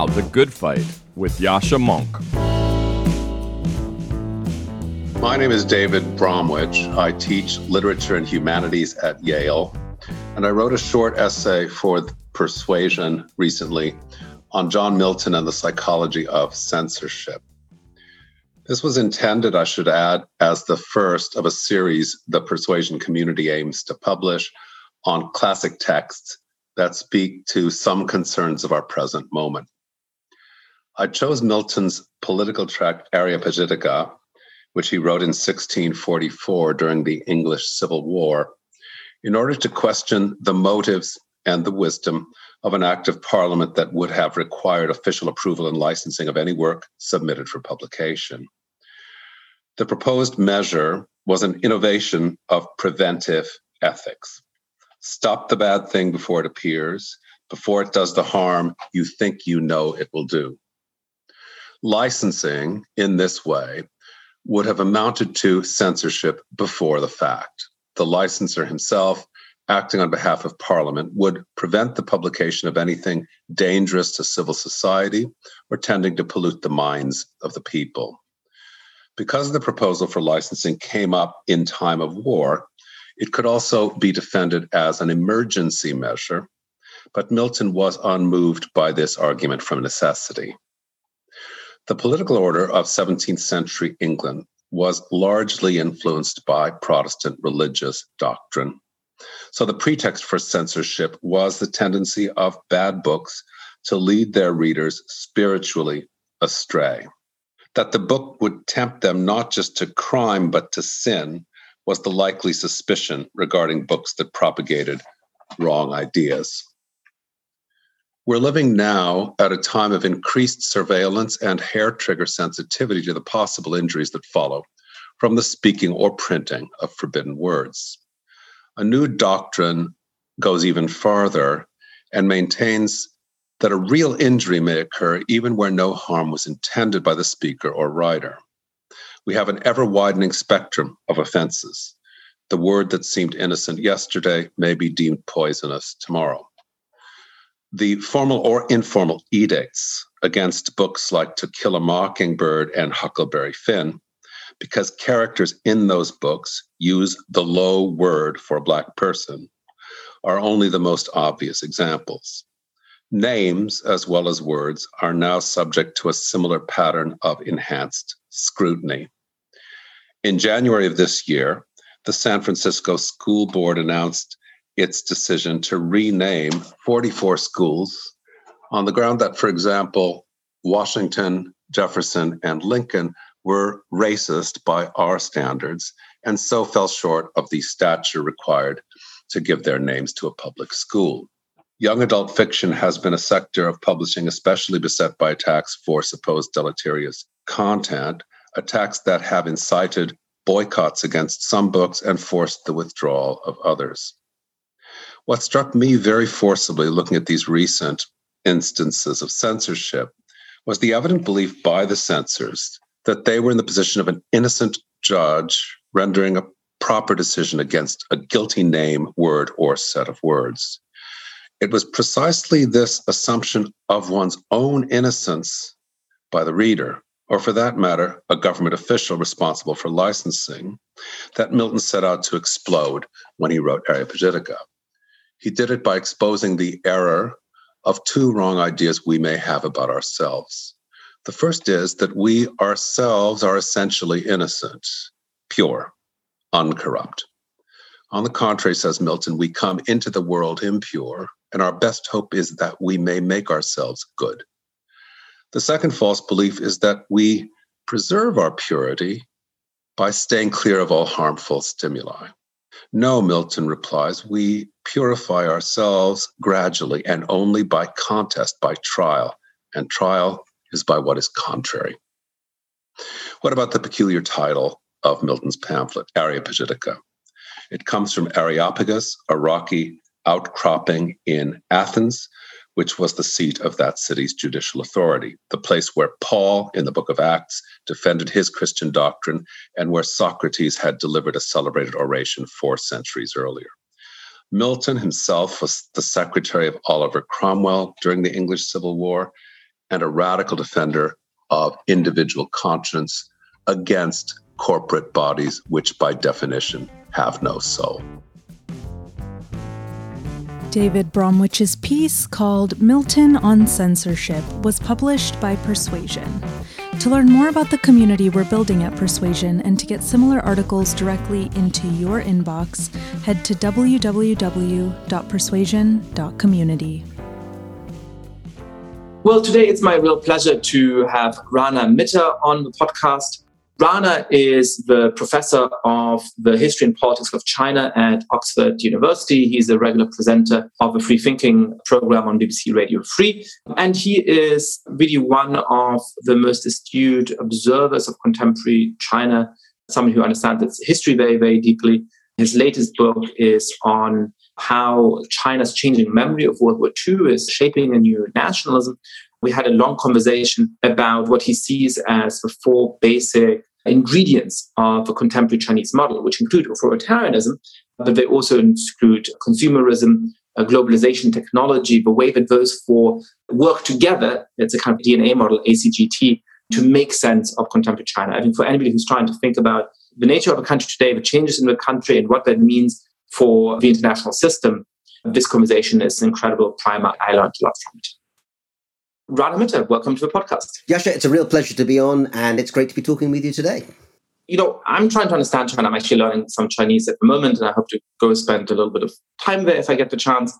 Now, The Good Fight with Yascha Mounk. My name is David Bromwich. I teach literature and humanities at Yale, and I wrote a short essay for Persuasion recently on John Milton and the psychology of censorship. This was intended, I should add, as the first of a series the Persuasion community aims to publish on classic texts that speak to some concerns of our present moment. I chose Milton's political tract Areopagitica which he wrote in 1644 during the English Civil War, in order to question the motives and the wisdom of an act of parliament that would have required official approval and licensing of any work submitted for publication. The proposed measure was an innovation of preventive ethics. Stop the bad thing before it appears, before it does the harm you think you know it will do. Licensing in this way would have amounted to censorship before the fact. The licensor himself, acting on behalf of Parliament, would prevent the publication of anything dangerous to civil society or tending to pollute the minds of the people. Because the proposal for licensing came up in time of war, it could also be defended as an emergency measure, but Milton was unmoved by this argument from necessity. The political order of 17th century England was largely influenced by Protestant religious doctrine. So the pretext for censorship was the tendency of bad books to lead their readers spiritually astray. That the book would tempt them not just to crime but to sin was the likely suspicion regarding books that propagated wrong ideas. We're living now at a time of increased surveillance and hair trigger sensitivity to the possible injuries that follow from the speaking or printing of forbidden words. A new doctrine goes even farther and maintains that a real injury may occur even where no harm was intended by the speaker or writer. We have an ever widening spectrum of offenses. The word that seemed innocent yesterday may be deemed poisonous tomorrow the formal or informal edicts against books like To Kill a Mockingbird and Huckleberry Finn, because characters in those books use the low word for a Black person, are only the most obvious examples. Names, as well as words, are now subject to a similar pattern of enhanced scrutiny. In January of this year, the San Francisco School Board announced its decision to rename 44 schools on the ground that, for example, Washington, Jefferson, and Lincoln were racist by our standards and so fell short of the stature required to give their names to a public school. Young adult fiction has been a sector of publishing especially beset by attacks for supposed deleterious content, attacks that have incited boycotts against some books and forced the withdrawal of others. What struck me very forcibly looking at these recent instances of censorship was the evident belief by the censors that they were in the position of an innocent judge rendering a proper decision against a guilty name, word, or set of words. It was precisely this assumption of one's own innocence by the reader, or for that matter, a government official responsible for licensing, that Milton set out to explode when he wrote Areopagitica. He did it by exposing the error of two wrong ideas we may have about ourselves. The first is that we ourselves are essentially innocent, pure, uncorrupt. On the contrary, says Milton, we come into the world impure, and our best hope is that we may make ourselves good. The second false belief is that we preserve our purity by staying clear of all harmful stimuli. No, Milton replies, we purify ourselves gradually and only by contest, by trial. And trial is by what is contrary. What about the peculiar title of Milton's pamphlet, Areopagitica? It comes from Areopagus, a rocky outcropping in Athens, which was the seat of that city's judicial authority, the place where Paul, in the book of Acts, defended his Christian doctrine, and where Socrates had delivered a celebrated oration four centuries earlier. Milton himself was the secretary of Oliver Cromwell during the English Civil War, and a radical defender of individual conscience against corporate bodies, which by definition have no soul. David Bromwich's piece called Milton on Censorship was published by Persuasion. To learn more about the community we're building at Persuasion and to get similar articles directly into your inbox, head to www.persuasion.community. Well, today it's my real pleasure to have Rana Mitter on the podcast. Rana is the professor of the history and politics of China at Oxford University. He's a regular presenter of a free thinking program on BBC Radio 3. And he is really one of the most astute observers of contemporary China, someone who understands its history very, very deeply. His latest book is on how China's changing memory of World War II is shaping a new nationalism. We had a long conversation about what he sees as the four basic ingredients of a contemporary Chinese model, which include authoritarianism, but they also include consumerism, uh, globalization, technology, the way that those four work together. It's a kind of DNA model, ACGT, to make sense of contemporary China. I think for anybody who's trying to think about the nature of a country today, the changes in the country, and what that means for the international system, this conversation is an incredible primer. I learned a lot from it. Rana Mitter, welcome to the podcast. Yascha, it's a real pleasure to be on, and it's great to be talking with you today. You know, I'm trying to understand China. I'm actually learning some Chinese at the moment, and I hope to go spend a little bit of time there if I get the chance.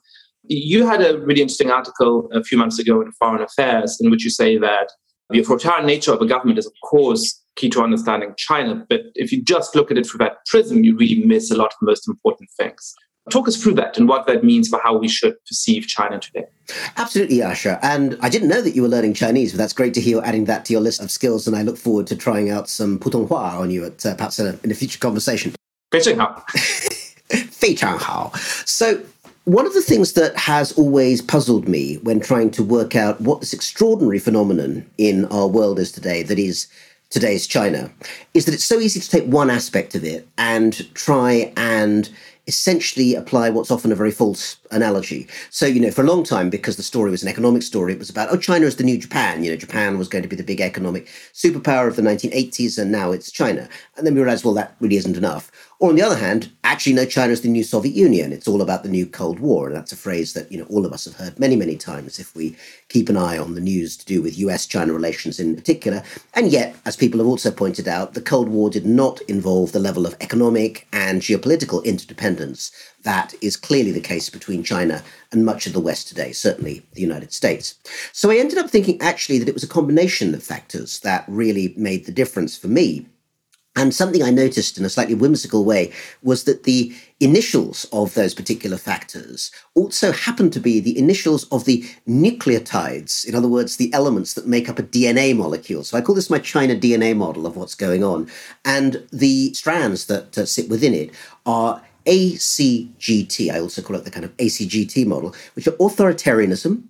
You had a really interesting article a few months ago in Foreign Affairs in which you say that the authoritarian nature of a government is, of course, key to understanding China. But if you just look at it through that prism, you really miss a lot of the most important things. Talk us through that and what that means for how we should perceive China today. Absolutely, Yascha. And I didn't know that you were learning Chinese, but that's great to hear you adding that to your list of skills. And I look forward to trying out some Putonghua on you at uh, perhaps in a, in a future conversation. 非常好。非常好. So, one of the things that has always puzzled me when trying to work out what this extraordinary phenomenon in our world is today, that is today's China, is that it's so easy to take one aspect of it and try and essentially apply what's often a very false analogy. So, you know, for a long time, because the story was an economic story, it was about, oh, China is the new Japan. You know, Japan was going to be the big economic superpower of the 1980s, and now it's China. And then we realized, well, that really isn't enough. Or on the other hand, actually, no, China is the new Soviet Union. It's all about the new Cold War. And that's a phrase that, you know, all of us have heard many, many times if we keep an eye on the news to do with US China relations in particular. And yet, as people have also pointed out, the Cold War did not involve the level of economic and geopolitical interdependence that is clearly the case between China and much of the West today, certainly the United States. So I ended up thinking actually that it was a combination of factors that really made the difference for me and something I noticed in a slightly whimsical way was that the initials of those particular factors also happen to be the initials of the nucleotides, in other words, the elements that make up a DNA molecule. So I call this my China DNA model of what's going on. And the strands that uh, sit within it are ACGT. I also call it the kind of ACGT model, which are authoritarianism,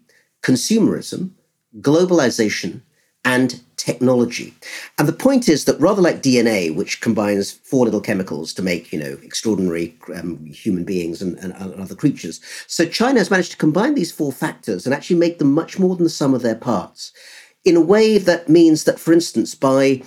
consumerism, globalization, and technology. And the point is that rather like DNA, which combines four little chemicals to make, you know, extraordinary um, human beings and, and, and, other creatures, so China has managed to combine these four factors and actually make them much more than the sum of their parts in a way that means that, for instance, by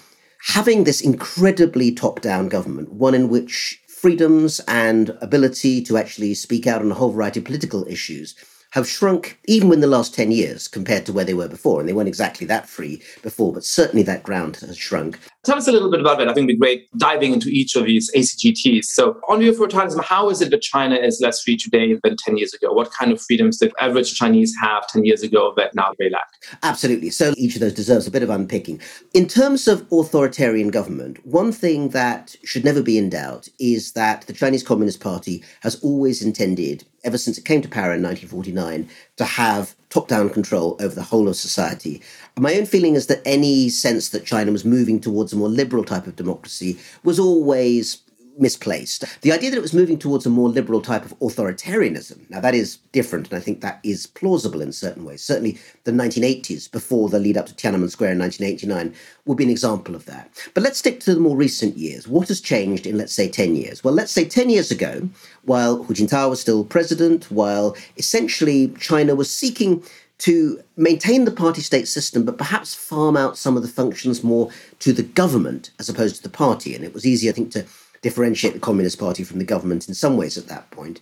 having this incredibly top-down government, one in which freedoms and ability to actually speak out on a whole variety of political issues have shrunk even in the last 10 years compared to where they were before. And they weren't exactly that free before, but certainly that ground has shrunk. Tell us a little bit about that. I think it'd be great diving into each of these ACGTs. So, on your authoritarianism, how is it that China is less free today than 10 years ago? What kind of freedoms did average Chinese have 10 years ago that now they lack? Absolutely. So, each of those deserves a bit of unpicking. In terms of authoritarian government, one thing that should never be in doubt is that the Chinese Communist Party has always intended, ever since it came to power in 1949, to have top down control over the whole of society. My own feeling is that any sense that China was moving towards a more liberal type of democracy was always misplaced. The idea that it was moving towards a more liberal type of authoritarianism, now that is different, and I think that is plausible in certain ways. Certainly, the 1980s, before the lead up to Tiananmen Square in 1989, would be an example of that. But let's stick to the more recent years. What has changed in, let's say, 10 years? Well, let's say 10 years ago, while Hu Jintao was still president, while essentially China was seeking to maintain the party state system, but perhaps farm out some of the functions more to the government as opposed to the party. And it was easy, I think, to differentiate the Communist Party from the government in some ways at that point.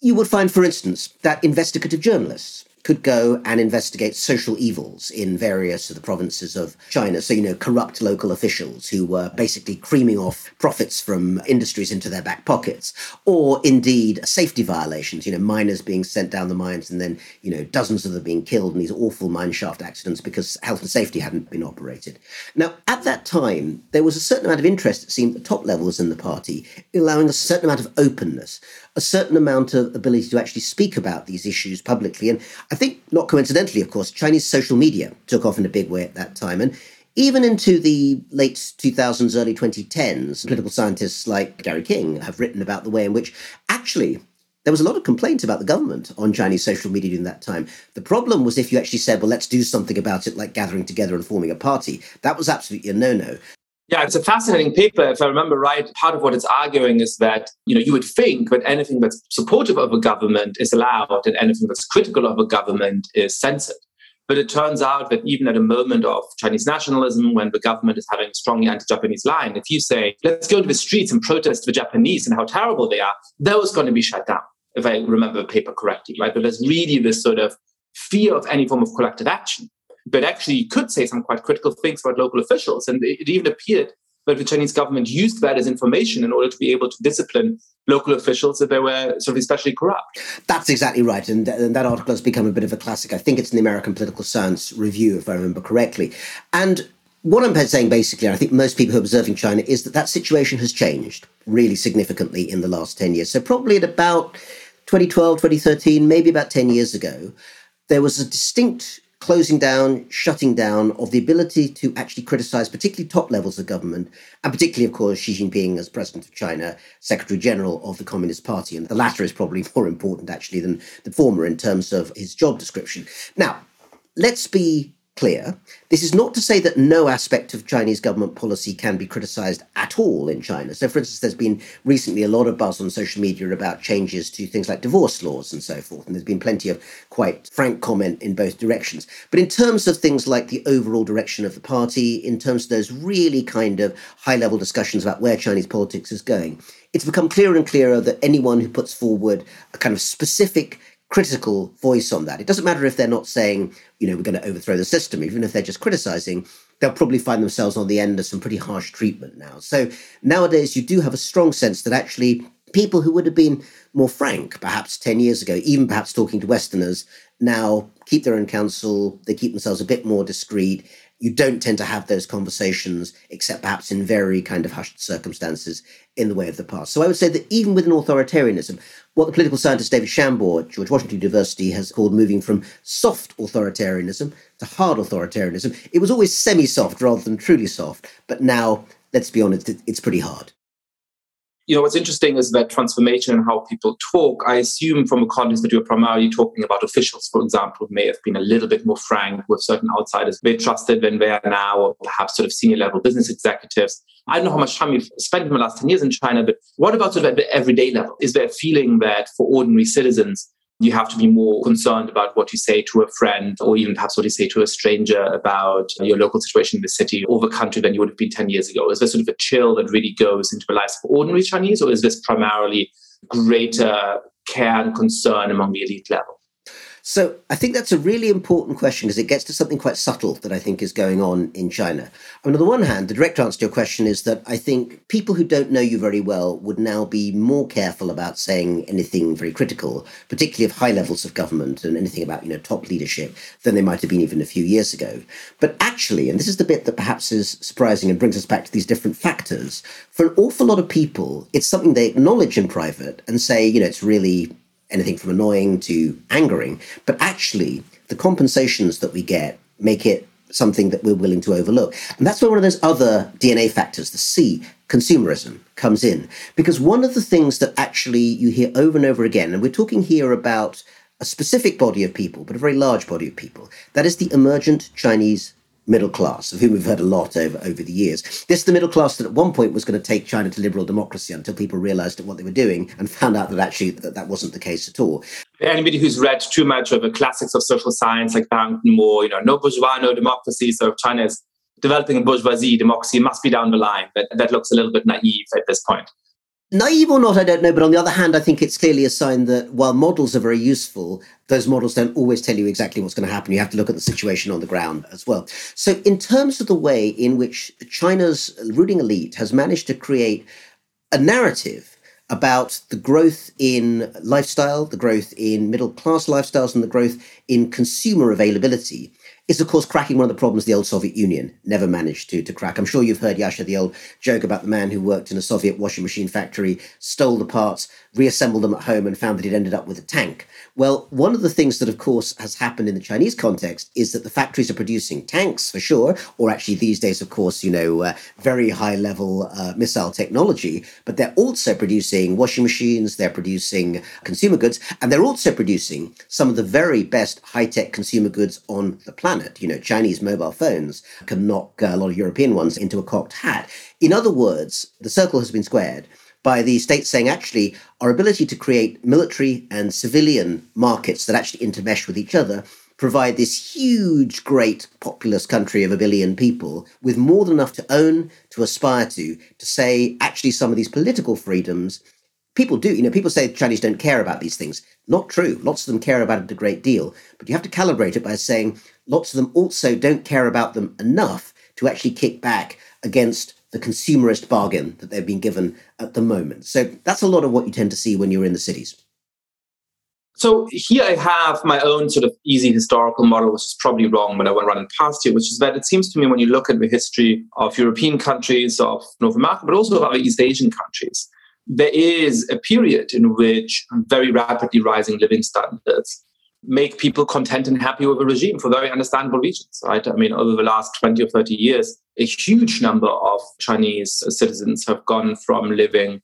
You would find, for instance, that investigative journalists could go and investigate social evils in various of the provinces of China. So, you know, corrupt local officials who were basically creaming off profits from industries into their back pockets, or indeed safety violations, you know, miners being sent down the mines and then, you know, dozens of them being killed in these awful mine shaft accidents because health and safety hadn't been operated. Now, at that time, there was a certain amount of interest, it seemed, at top levels in the party, allowing a certain amount of openness a certain amount of ability to actually speak about these issues publicly. And I think, not coincidentally, of course, Chinese social media took off in a big way at that time. And even into the late 2000s, early 2010s, political scientists like Gary King have written about the way in which actually there was a lot of complaints about the government on Chinese social media during that time. The problem was if you actually said, well, let's do something about it, like gathering together and forming a party. That was absolutely a no no. Yeah, it's a fascinating paper. If I remember right, part of what it's arguing is that you know you would think that anything that's supportive of a government is allowed and anything that's critical of a government is censored. But it turns out that even at a moment of Chinese nationalism, when the government is having a strongly anti-Japanese line, if you say, let's go into the streets and protest the Japanese and how terrible they are, those going to be shut down, if I remember the paper correctly, right? But there's really this sort of fear of any form of collective action but actually you could say some quite critical things about local officials. And it even appeared that the Chinese government used that as information in order to be able to discipline local officials if they were sort of especially corrupt. That's exactly right. And, and, that article has become a bit of a classic. I think it's in the American Political Science Review, if I remember correctly. And what I'm saying basically, I think most people who are observing China, is that that situation has changed really significantly in the last 10 years. So, probably at about 2012, 2013, maybe about 10 years ago, there was a distinct closing down, shutting down of the ability to actually criticize particularly top levels of government, and particularly, of course, Xi Jinping as president of China, secretary general of the Communist Party. And the latter is probably more important, actually, than the former in terms of his job description. Now, let's be clear. This is not to say that no aspect of Chinese government policy can be criticized at all in China. So, for instance, there's been recently a lot of buzz on social media about changes to things like divorce laws and so forth. And there's been plenty of quite frank comment in both directions. But in terms of things like the overall direction of the party, in terms of those really kind of high level discussions about where Chinese politics is going, it's become clearer and clearer that anyone who puts forward a kind of specific critical voice on that. It doesn't matter if they're not saying, you know, we're going to overthrow the system, even if they're just criticizing, they'll probably find themselves on the end of some pretty harsh treatment now. So nowadays, you do have a strong sense that actually people who would have been more frank perhaps 10 years ago, even perhaps talking to Westerners, now keep their own counsel, they keep themselves a bit more discreet you don't tend to have those conversations, except perhaps in very kind of hushed circumstances in the way of the past. So I would say that even within authoritarianism, what the political scientist David Shambaugh at George Washington University has called moving from soft authoritarianism to hard authoritarianism, it was always semi soft rather than truly soft. But now, let's be honest, it's pretty hard you know, what's interesting is that transformation and how people talk. I assume from a context that you're primarily talking about officials, for example, may have been a little bit more frank with certain outsiders they trusted than they are now, or perhaps sort of senior level business executives. I don't know how much time you've spent in the last 10 years in China, but what about sort of at the everyday level? Is there a feeling that for ordinary citizens, you have to be more concerned about what you say to a friend or even perhaps what you say to a stranger about your local situation in the city or the country than you would have been 10 years ago? Is there sort of a chill that really goes into the lives of ordinary Chinese, or is this primarily greater care and concern among the elite level? So I think that's a really important question because it gets to something quite subtle that I think is going on in China. I mean, on the one hand, the direct answer to your question is that I think people who don't know you very well would now be more careful about saying anything very critical, particularly of high levels of government and anything about, you know, top leadership than they might have been even a few years ago. But actually, and this is the bit that perhaps is surprising and brings us back to these different factors, for an awful lot of people, it's something they acknowledge in private and say, you know, it's really anything from annoying to angering. But actually, the compensations that we get make it something that we're willing to overlook. And that's where one of those other DNA factors, the C, consumerism, comes in. Because one of the things that actually you hear over and over again, and we're talking here about a specific body of people, but a very large body of people, that is the emergent Chinese middle class, of whom we've heard a lot over, over the years. This is the middle class that at one point was going to take China to liberal democracy until people realized what they were doing and found out that actually that, that wasn't the case at all. Anybody who's read too much of the classics of social science like Barrington Moore, you know, no bourgeois, no democracy, so China is developing a bourgeoisie, democracy must be down the line. But that looks a little bit naive at this point. Naive or not, I don't know. But on the other hand, I think it's clearly a sign that while models are very useful, those models don't always tell you exactly what's going to happen. You have to look at the situation on the ground as well. So, in terms of the way in which China's ruling elite has managed to create a narrative about the growth in lifestyle, the growth in middle class lifestyles, and the growth in consumer availability, is, of course, cracking one of the problems the old Soviet Union never managed to, to crack. I'm sure you've heard, Yascha, the old joke about the man who worked in a Soviet washing machine factory, stole the parts, reassembled them at home, and found that he'd ended up with a tank. Well, one of the things that, of course, has happened in the Chinese context is that the factories are producing tanks for sure, or actually these days, of course, you know, uh, very high level uh, missile technology, but they're also producing washing machines, they're producing consumer goods, and they're also producing some of the very best high tech consumer goods on the planet. You know, Chinese mobile phones can knock a lot of European ones into a cocked hat. In other words, the circle has been squared by the states saying actually our ability to create military and civilian markets that actually intermesh with each other provide this huge, great, populous country of a billion people with more than enough to own, to aspire to, to say, actually, some of these political freedoms, people do. You know, people say Chinese don't care about these things. Not true. Lots of them care about it a great deal. But you have to calibrate it by saying lots of them also don't care about them enough to actually kick back against the consumerist bargain that they've been given at the moment. So that's a lot of what you tend to see when you're in the cities. So here I have my own sort of easy historical model, which is probably wrong when I went running past you, which is that it seems to me when you look at the history of European countries, of North America, but also of other East Asian countries, there is a period in which very rapidly rising living standards make people content and happy with a regime for very understandable reasons, right? I mean, over the last 20 or 30 years, a huge number of Chinese citizens have gone from living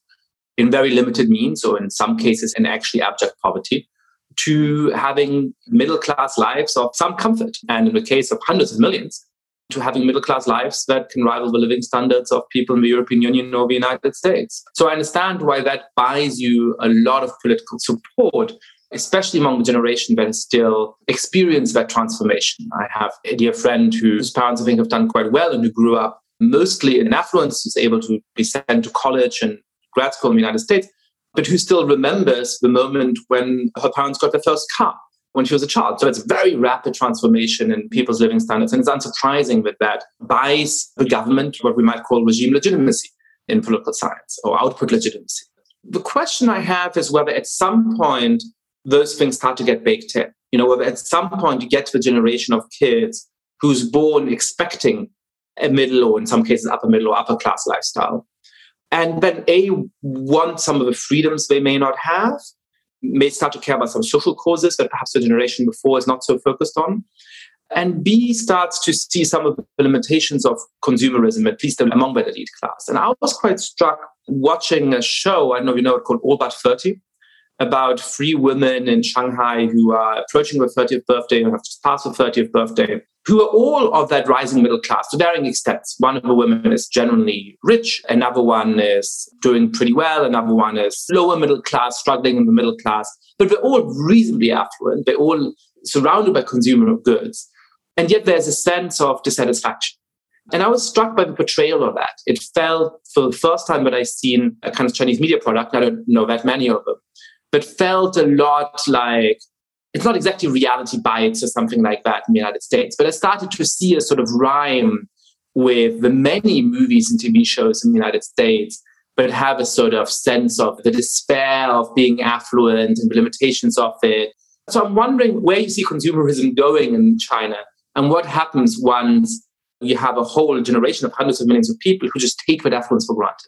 in very limited means, or in some cases in actually abject poverty, to having middle class lives of some comfort. And in the case of hundreds of millions, to having middle class lives that can rival the living standards of people in the European Union or the United States. So I understand why that buys you a lot of political support especially among the generation that still experienced that transformation. I have a dear friend whose parents I think have done quite well and who grew up mostly in affluence, who's able to be sent to college and grad school in the United States, but who still remembers the moment when her parents got their first car when she was a child. So it's very rapid transformation in people's living standards. And it's unsurprising that that buys the government what we might call regime legitimacy in political science or output legitimacy. The question I have is whether at some point those things start to get baked in. You know, at some point you get to the generation of kids who's born expecting a middle or in some cases upper middle or upper class lifestyle. And then A want some of the freedoms they may not have, may start to care about some social causes that perhaps the generation before is not so focused on. And B starts to see some of the limitations of consumerism, at least among that elite class. And I was quite struck watching a show, I don't know if you know it called All But 30, about three women in Shanghai who are approaching their 30th birthday or have just passed their 30th birthday, who are all of that rising middle class to varying extents. One of the women is generally rich, another one is doing pretty well, another one is lower middle class, struggling in the middle class, but they're all reasonably affluent. They're all surrounded by consumer goods. And yet there's a sense of dissatisfaction. And I was struck by the portrayal of that. It felt for the first time that I've seen a kind of Chinese media product, I don't know that many of them, but felt a lot like it's not exactly reality bites or something like that in the United States, but I started to see a sort of rhyme with the many movies and TV shows in the United States, but have a sort of sense of the despair of being affluent and the limitations of it. So I'm wondering where you see consumerism going in China and what happens once you have a whole generation of hundreds of millions of people who just take that affluence for granted.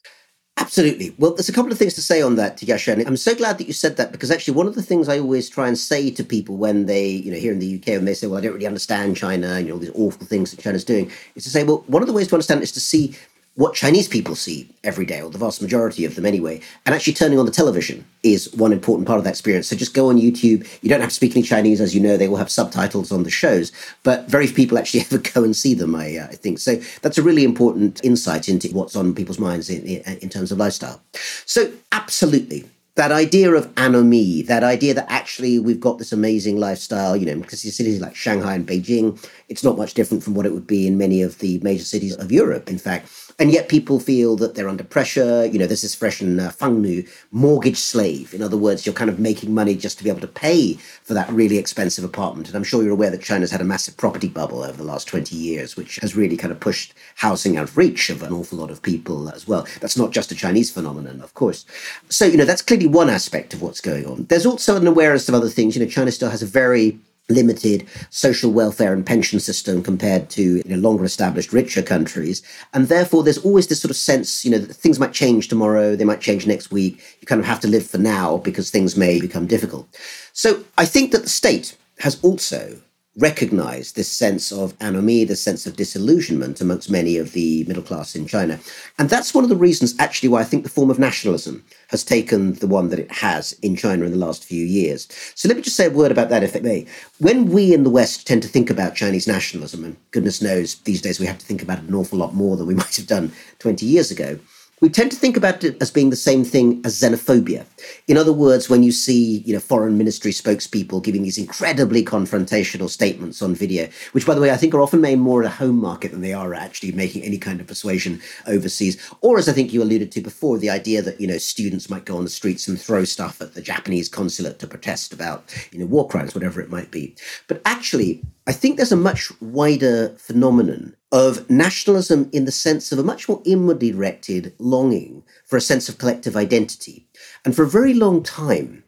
Absolutely. Well, there's a couple of things to say on that, Yascha. And I'm so glad that you said that because actually, one of the things I always try and say to people when they, you know, here in the UK, when they say, well, I don't really understand China and you know, all these awful things that China's doing, is to say, well, one of the ways to understand is to see what Chinese people see every day, or the vast majority of them anyway. And actually turning on the television is one important part of that experience. So just go on YouTube. You don't have to speak any Chinese, as you know, they will have subtitles on the shows, but very few people actually ever go and see them, I, uh, I think. So that's a really important insight into what's on people's minds in, in, in terms of lifestyle. So, absolutely that idea of anomie, that idea that actually we've got this amazing lifestyle, you know, because cities like Shanghai and Beijing, it's not much different from what it would be in many of the major cities of Europe, in fact. And yet people feel that they're under pressure. You know, there's this expression, uh, fangnu, mortgage slave. In other words, you're kind of making money just to be able to pay for that really expensive apartment. And I'm sure you're aware that China's had a massive property bubble over the last 20 years, which has really kind of pushed housing out of reach of an awful lot of people as well. That's not just a Chinese phenomenon, of course. So, you know, that's clearly one aspect of what's going on. There's also an awareness of other things. You know, China still has a very limited social welfare and pension system compared to you know, longer established richer countries. And therefore there's always this sort of sense you know that things might change tomorrow they might change next week. You kind of have to live for now because things may become difficult. So i think that the state has also recognize this sense of anomie, this sense of disillusionment amongst many of the middle class in China. And that's one of the reasons, actually, why I think the form of nationalism has taken the one that it has in China in the last few years. So let me just say a word about that, if it may. When we in the West tend to think about Chinese nationalism, and goodness knows these days we have to think about it an awful lot more than we might have done 20 years ago, we tend to think about it as being the same thing as xenophobia. In other words, when you see, you know, foreign ministry spokespeople giving these incredibly confrontational statements on video, which, by the way, I think are often made more at a home market than they are actually making any kind of persuasion overseas. Or, as I think you alluded to before, the idea that, you know, students might go on the streets and throw stuff at the Japanese consulate to protest about, you know, war crimes, whatever it might be. But actually, I think there's a much wider phenomenon of nationalism in the sense of a much more inwardly directed longing for a sense of collective identity. And for a very long time,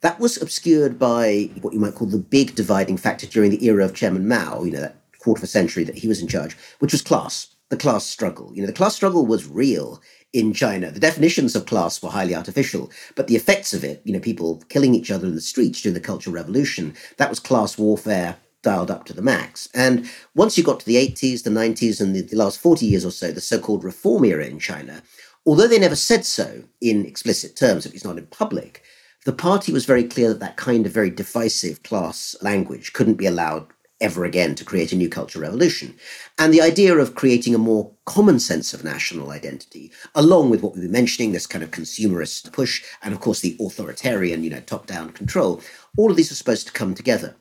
that was obscured by what you might call the big dividing factor during the era of Chairman Mao, you know, that quarter of a century that he was in charge, which was class, the class struggle. You know, the class struggle was real in China. The definitions of class were highly artificial, but the effects of it, you know, people killing each other in the streets during the Cultural Revolution, that was class warfare dialed up to the max. And once you got to the 80s, the 90s, and the, the last 40 years or so, the so called reform era in China, although they never said so in explicit terms, at least not in public, the party was very clear that that kind of very divisive class language couldn't be allowed ever again to create a new cultural revolution. And the idea of creating a more common sense of national identity, along with what we've been mentioning, this kind of consumerist push, and of course the authoritarian, you know, top-down control, all of these are supposed to come together.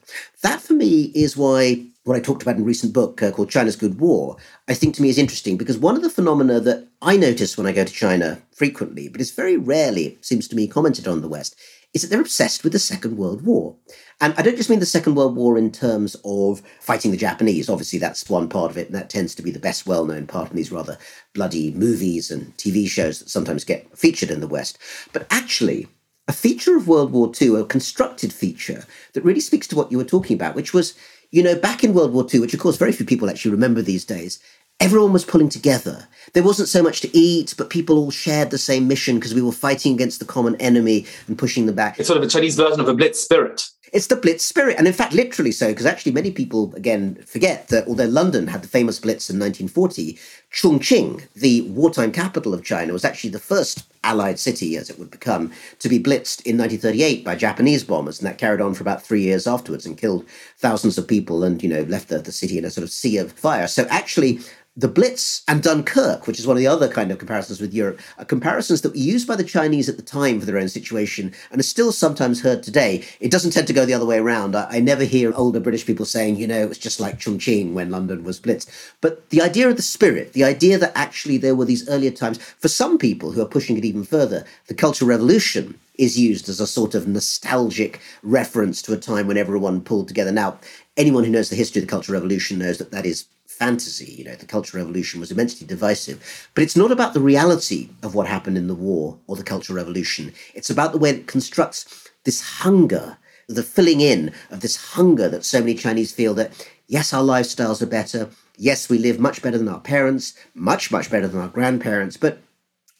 That for me is why what I talked about in a recent book uh, called China's Good War, I think to me is interesting because one of the phenomena that I notice when I go to China frequently, but is very rarely, seems to me, commented on the West, is that they're obsessed with the Second World War. And I don't just mean the Second World War in terms of fighting the Japanese. Obviously, that's one part of it, and that tends to be the best well known part in these rather bloody movies and TV shows that sometimes get featured in the West. But actually, a feature of World War II, a constructed feature that really speaks to what you were talking about, which was, you know, back in World War II, which of course very few people actually remember these days, everyone was pulling together. There wasn't so much to eat, but people all shared the same mission because we were fighting against the common enemy and pushing them back. It's sort of a Chinese version of a Blitz spirit. It's the Blitz spirit, and in fact, literally so, because actually many people, again, forget that although London had the famous Blitz in 1940, Chongqing, the wartime capital of China, was actually the first Allied city, as it would become, to be blitzed in 1938 by Japanese bombers, and that carried on for about three years afterwards and killed thousands of people and, you know, left the, the city in a sort of sea of fire. So actually, the Blitz and Dunkirk, which is one of the other kind of comparisons with Europe, are comparisons that were used by the Chinese at the time for their own situation and are still sometimes heard today. It doesn't tend to go the other way around. I, I never hear older British people saying, you know, it was just like Chongqing when London was blitzed. But the idea of the spirit, the idea that actually there were these earlier times, for some people who are pushing it even further, the Cultural Revolution is used as a sort of nostalgic reference to a time when everyone pulled together. Now, anyone who knows the history of the Cultural Revolution knows that that is fantasy. You know, the Cultural Revolution was immensely divisive. But it's not about the reality of what happened in the war or the Cultural Revolution. It's about the way it constructs this hunger, the filling in of this hunger that so many Chinese feel that, yes, our lifestyles are better. Yes, we live much better than our parents, much, much better than our grandparents. But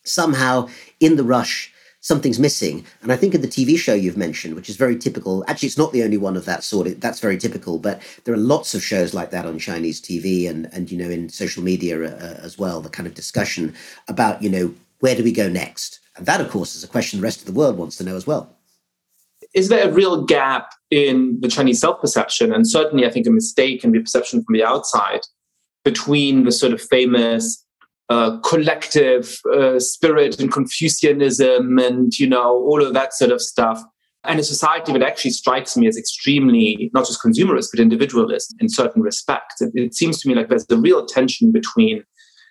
somehow, in the rush something's missing. And I think in the TV show you've mentioned, which is very typical, actually, it's not the only one of that sort. That's very typical, but there are lots of shows like that on Chinese TV and, and you know, in social media uh, as well, the kind of discussion about, you know, where do we go next? And that, of course, is a question the rest of the world wants to know as well. Is there a real gap in the Chinese self perception? And certainly, I think a mistake can be perception from the outside between the sort of famous uh, collective uh, spirit and Confucianism and, you know, all of that sort of stuff. And a society that actually strikes me as extremely, not just consumerist, but individualist in certain respects. It, it seems to me like there's a real tension between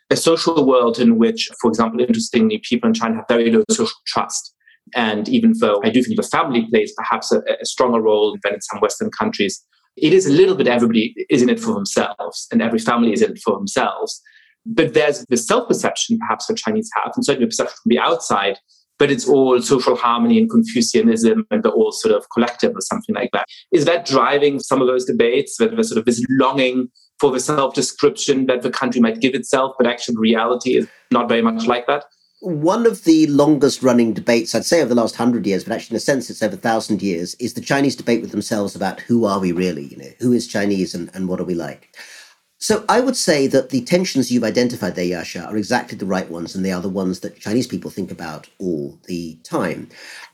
a social world in which, for example, interestingly, people in China have very low social trust. And even though I do think the family plays perhaps a, a stronger role than in some Western countries, it is a little bit everybody is in it for themselves and every family is in it for themselves. But there's the self perception perhaps that Chinese have, and certainly perception from the outside, but it's all social harmony and Confucianism and they're all sort of collective or something like that. Is that driving some of those debates, that there's sort of this longing for the self description that the country might give itself, but actually reality is not very much like that? One of the longest running debates, I'd say over the last hundred years, but actually in a sense it's over a thousand years, is the Chinese debate with themselves about who are we really? You know, who is Chinese and, and what are we like? So I would say that the tensions you've identified there, Yascha, are exactly the right ones, and they are the ones that Chinese people think about all the time.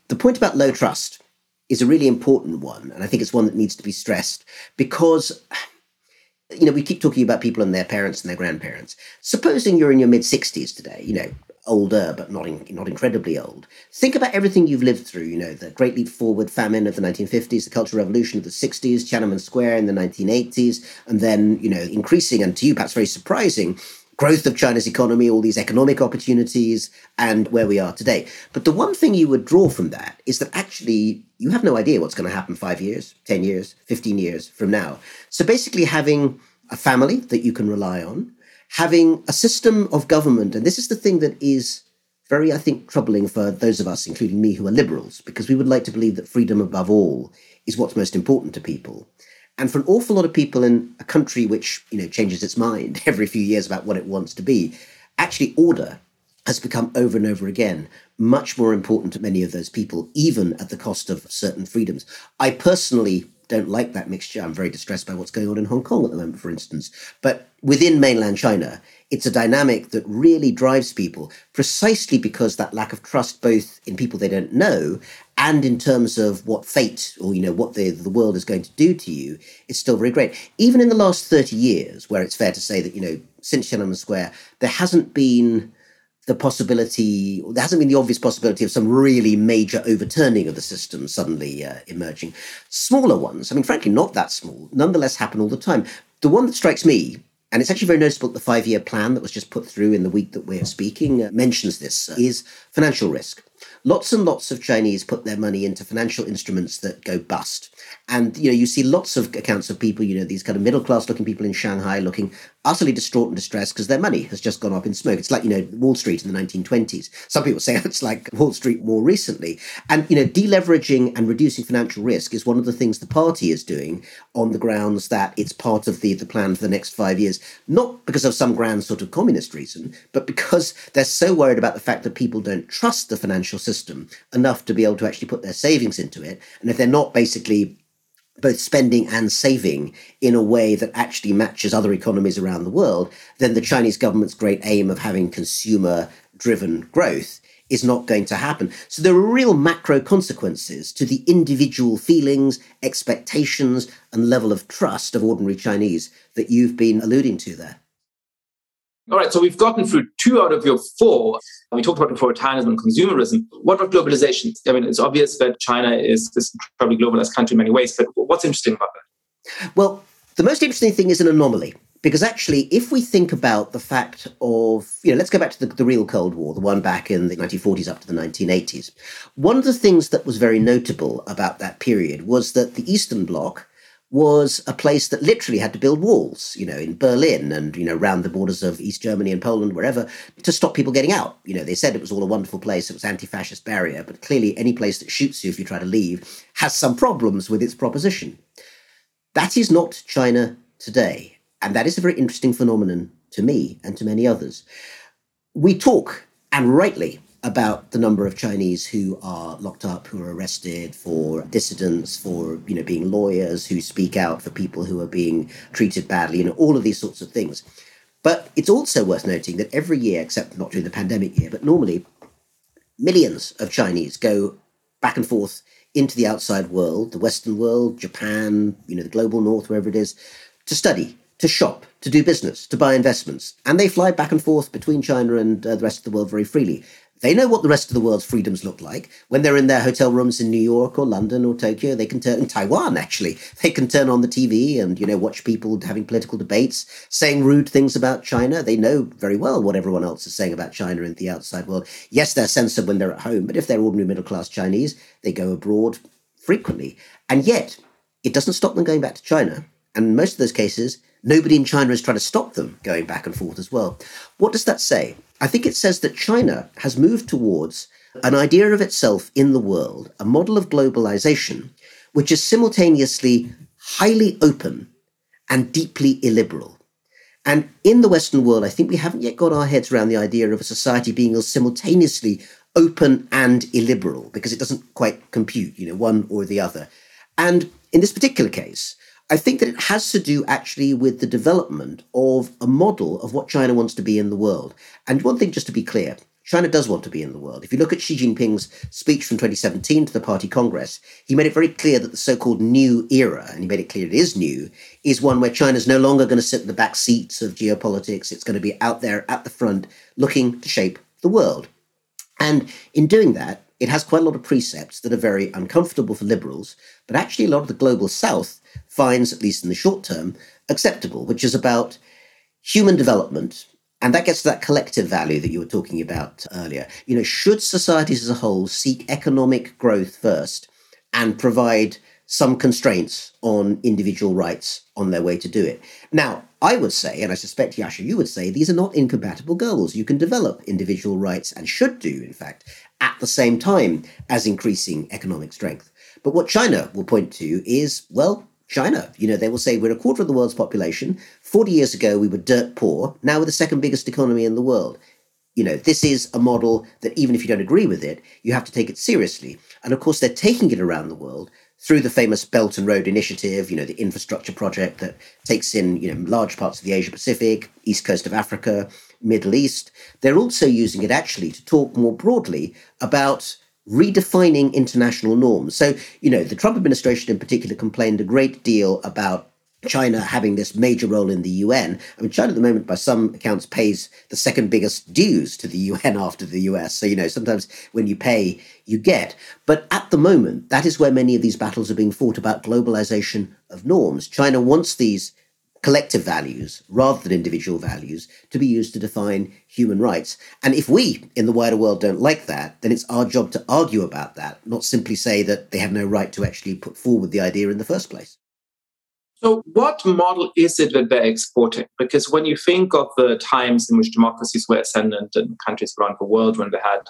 The point about low trust is a really important one, and I think it's one that needs to be stressed because you know, we keep talking about people and their parents and their grandparents. Supposing you're in your mid 60s today, you know, older but not in, not incredibly old. Think about everything you've lived through. You know, the Great Leap Forward famine of the 1950s, the Cultural Revolution of the 60s, Tiananmen Square in the 1980s, and then you know, increasing and to you perhaps very surprising growth of China's economy, all these economic opportunities, and where we are today. But the one thing you would draw from that is that actually you have no idea what's going to happen five years, 10 years, 15 years from now. So basically, having a family that you can rely on, having a system of government, and this is the thing that is very, I think, troubling for those of us, including me, who are liberals, because we would like to believe that freedom above all is what's most important to people. And for an awful lot of people in a country which, you know, changes its mind every few years about what it wants to be, actually order has become over and over again much more important to many of those people, even at the cost of certain freedoms. I personally don't like that mixture. I'm very distressed by what's going on in Hong Kong at the moment, for instance. But within mainland China, it's a dynamic that really drives people precisely because that lack of trust, both in people they don't know and in terms of what fate or you know what the, the world is going to do to you, is still very great. Even in the last 30 years, where it's fair to say that, you know, since Tiananmen Square, there hasn't been the possibility, there hasn't been the obvious possibility of some really major overturning of the system suddenly uh, emerging. Smaller ones, I mean, frankly, not that small, nonetheless happen all the time. The one that strikes me, and it's actually very noticeable the five year plan that was just put through in the week that we're speaking uh, mentions this, uh, is financial risk. Lots and lots of Chinese put their money into financial instruments that go bust. And you know, you see lots of accounts of people, you know, these kind of middle class looking people in Shanghai looking utterly distraught and distressed because their money has just gone up in smoke. It's like, you know, Wall Street in the 1920s. Some people say it's like Wall Street more recently. And, you know, deleveraging and reducing financial risk is one of the things the party is doing on the grounds that it's part of the, the plan for the next five years, not because of some grand sort of communist reason, but because they're so worried about the fact that people don't trust the financial system enough to be able to actually put their savings into it. And if they're not basically both spending and saving in a way that actually matches other economies around the world, then the Chinese government's great aim of having consumer driven growth is not going to happen. So there are real macro consequences to the individual feelings, expectations, and level of trust of ordinary Chinese that you've been alluding to there. All right, so we've gotten through two out of your four. We talked about authoritarianism and consumerism. What about globalization? I mean, it's obvious that China is this incredibly globalized country in many ways, but what's interesting about that? Well, the most interesting thing is an anomaly. Because actually, if we think about the fact of, you know, let's go back to the, the real Cold War, the one back in the 1940s up to the 1980s. One of the things that was very notable about that period was that the Eastern Bloc was a place that literally had to build walls, you know, in Berlin and, you know, around the borders of East Germany and Poland, wherever, to stop people getting out. You know, they said it was all a wonderful place, it was anti fascist barrier, but clearly any place that shoots you if you try to leave has some problems with its proposition. That is not China today. And that is a very interesting phenomenon to me and to many others. We talk, and rightly, about the number of Chinese who are locked up, who are arrested for dissidents, for you know being lawyers, who speak out for people who are being treated badly, you know all of these sorts of things. But it's also worth noting that every year, except not during the pandemic year, but normally millions of Chinese go back and forth into the outside world, the Western world, Japan, you know, the global north, wherever it is, to study, to shop, to do business, to buy investments. And they fly back and forth between China and uh, the rest of the world very freely. They know what the rest of the world's freedoms look like. When they're in their hotel rooms in New York or London or Tokyo, they can turn in Taiwan actually. They can turn on the TV and you know watch people having political debates, saying rude things about China. They know very well what everyone else is saying about China in the outside world. Yes, they're censored when they're at home, but if they're ordinary middle class Chinese, they go abroad frequently. And yet, it doesn't stop them going back to China. And in most of those cases, nobody in China is trying to stop them going back and forth as well. What does that say? I think it says that China has moved towards an idea of itself in the world, a model of globalization, which is simultaneously highly open and deeply illiberal. And in the Western world, I think we haven't yet got our heads around the idea of a society being simultaneously open and illiberal because it doesn't quite compute, you know, one or the other. And in this particular case, I think that it has to do actually with the development of a model of what China wants to be in the world. And one thing, just to be clear, China does want to be in the world. If you look at Xi Jinping's speech from 2017 to the Party Congress, he made it very clear that the so called new era, and he made it clear it is new, is one where China is no longer going to sit in the back seats of geopolitics. It's going to be out there at the front looking to shape the world. And in doing that, it has quite a lot of precepts that are very uncomfortable for liberals, but actually a lot of the global south finds, at least in the short term, acceptable, which is about human development. And that gets to that collective value that you were talking about uh, earlier. You know, should societies as a whole seek economic growth first and provide some constraints on individual rights on their way to do it? Now, I would say, and I suspect Yascha, you would say, these are not incompatible goals. You can develop individual rights and should do, in fact, at the same time as increasing economic strength. But what China will point to is, well, China. You know, they will say we're a quarter of the world's population. 40 years ago, we were dirt poor. Now we're the second biggest economy in the world. You know, this is a model that even if you don't agree with it, you have to take it seriously. And of course, they're taking it around the world through the famous Belt and Road Initiative, you know, the infrastructure project that takes in, you know, large parts of the Asia Pacific, east coast of Africa, Middle East. They're also using it actually to talk more broadly about redefining international norms. So, you know, the Trump administration in particular complained a great deal about China having this major role in the UN. I mean, China at the moment, by some accounts, pays the second biggest dues to the UN after the US. So, you know, sometimes when you pay, you get. But at the moment, that is where many of these battles are being fought about globalization of norms. China wants these collective values rather than individual values to be used to define human rights. And if we in the wider world don't like that, then it's our job to argue about that, not simply say that they have no right to actually put forward the idea in the first place. So, what model is it that they're exporting? Because when you think of the times in which democracies were ascendant and countries around the world, when they had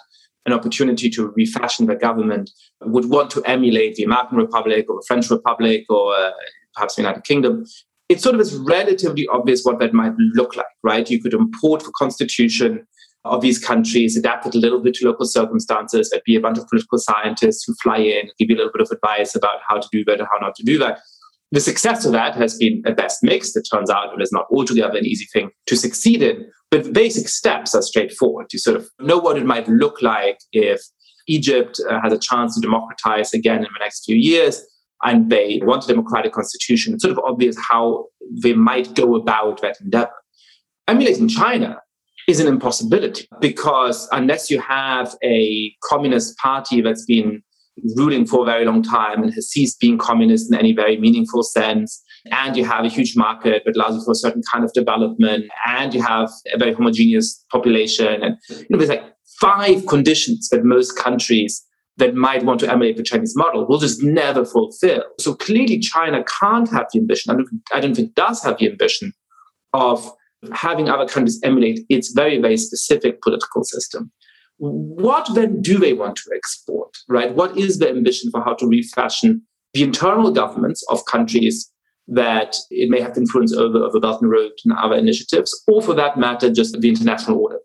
an opportunity to refashion their government, would want to emulate the American Republic or the French Republic or uh, perhaps the United Kingdom, it sort of is relatively obvious what that might look like, right? You could import the constitution of these countries, adapt it a little bit to local circumstances. There'd be a bunch of political scientists who fly in, give you a little bit of advice about how to do that and how not to do that. The success of that has been at best mixed. It turns out it is not altogether an easy thing to succeed in, but the basic steps are straightforward. You sort of know what it might look like if Egypt uh, has a chance to democratize again in the next few years and they want a democratic constitution, it's sort of obvious how they might go about that endeavor. Emulating China is an impossibility because unless you have a communist party that's been ruling for a very long time and has ceased being communist in any very meaningful sense, and you have a huge market that allows you for a certain kind of development, and you have a very homogeneous population, and you know, there's like five conditions that most countries that might want to emulate the Chinese model will just never fulfill. So clearly, China can't have the ambition, I don't, I don't think does have the ambition of having other countries emulate its very, very specific political system What then do they want to export, right? What is the ambition for how to refashion the internal governments of countries that it may have influence over, over Belt and Road and other initiatives, or for that matter, just the international order?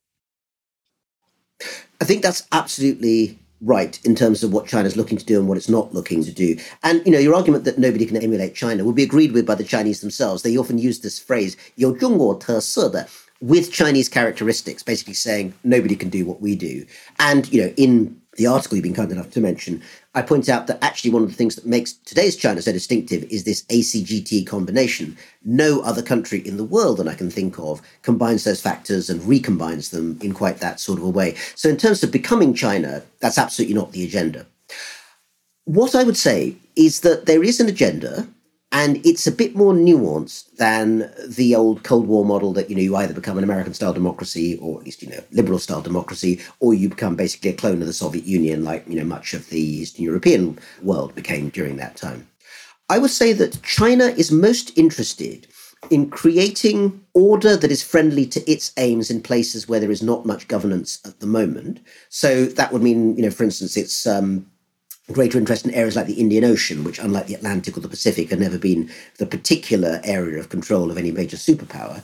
I think that's absolutely right in terms of what China's looking to do and what it's not looking to do. And you know, your argument that nobody can emulate China will be agreed with by the Chinese themselves. They often use this phrase "有中国特色的." with Chinese characteristics, basically saying nobody can do what we do. And you know, in the article you've been kind enough to mention, I point out that actually one of the things that makes today's China so distinctive is this ACGT combination. No other country in the world that I can think of combines those factors and recombines them in quite that sort of a way. So, in terms of becoming China, that's absolutely not the agenda. What I would say is that there is an agenda and it's a bit more nuanced than the old Cold War model that you know you either become an American style democracy or at least you know liberal style democracy, or you become basically a clone of the Soviet Union, like you know much of the Eastern European world became during that time. I would say that China is most interested in creating order that is friendly to its aims in places where there is not much governance at the moment. So that would mean, you know, for instance, it's um, greater interest in areas like the Indian Ocean, which, unlike the Atlantic or the Pacific, had never been the particular area of control of any major superpower,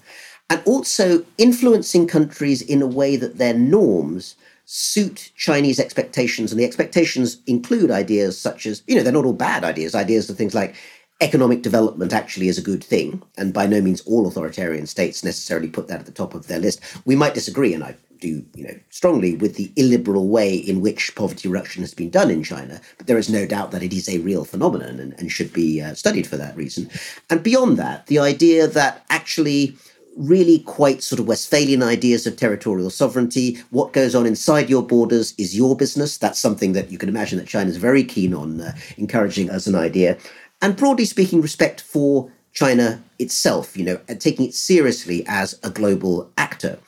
and also influencing countries in a way that their norms suit Chinese expectations. And the expectations include ideas such as, you know, they're not all bad ideas, ideas of things like economic development actually is a good thing, and by no means all authoritarian states necessarily put that at the top of their list. We might disagree, and I do you know strongly with the illiberal way in which poverty reduction has been done in China, but there is no doubt that it is a real phenomenon and, and should be uh, studied for that reason. And beyond that, the idea that actually really quite sort of Westphalian ideas of territorial sovereignty. What goes on inside your borders is your business. That's something that you can imagine that China is very keen on uh, encouraging as an idea. And broadly speaking, respect for China itself, you know, and taking it seriously as a global actor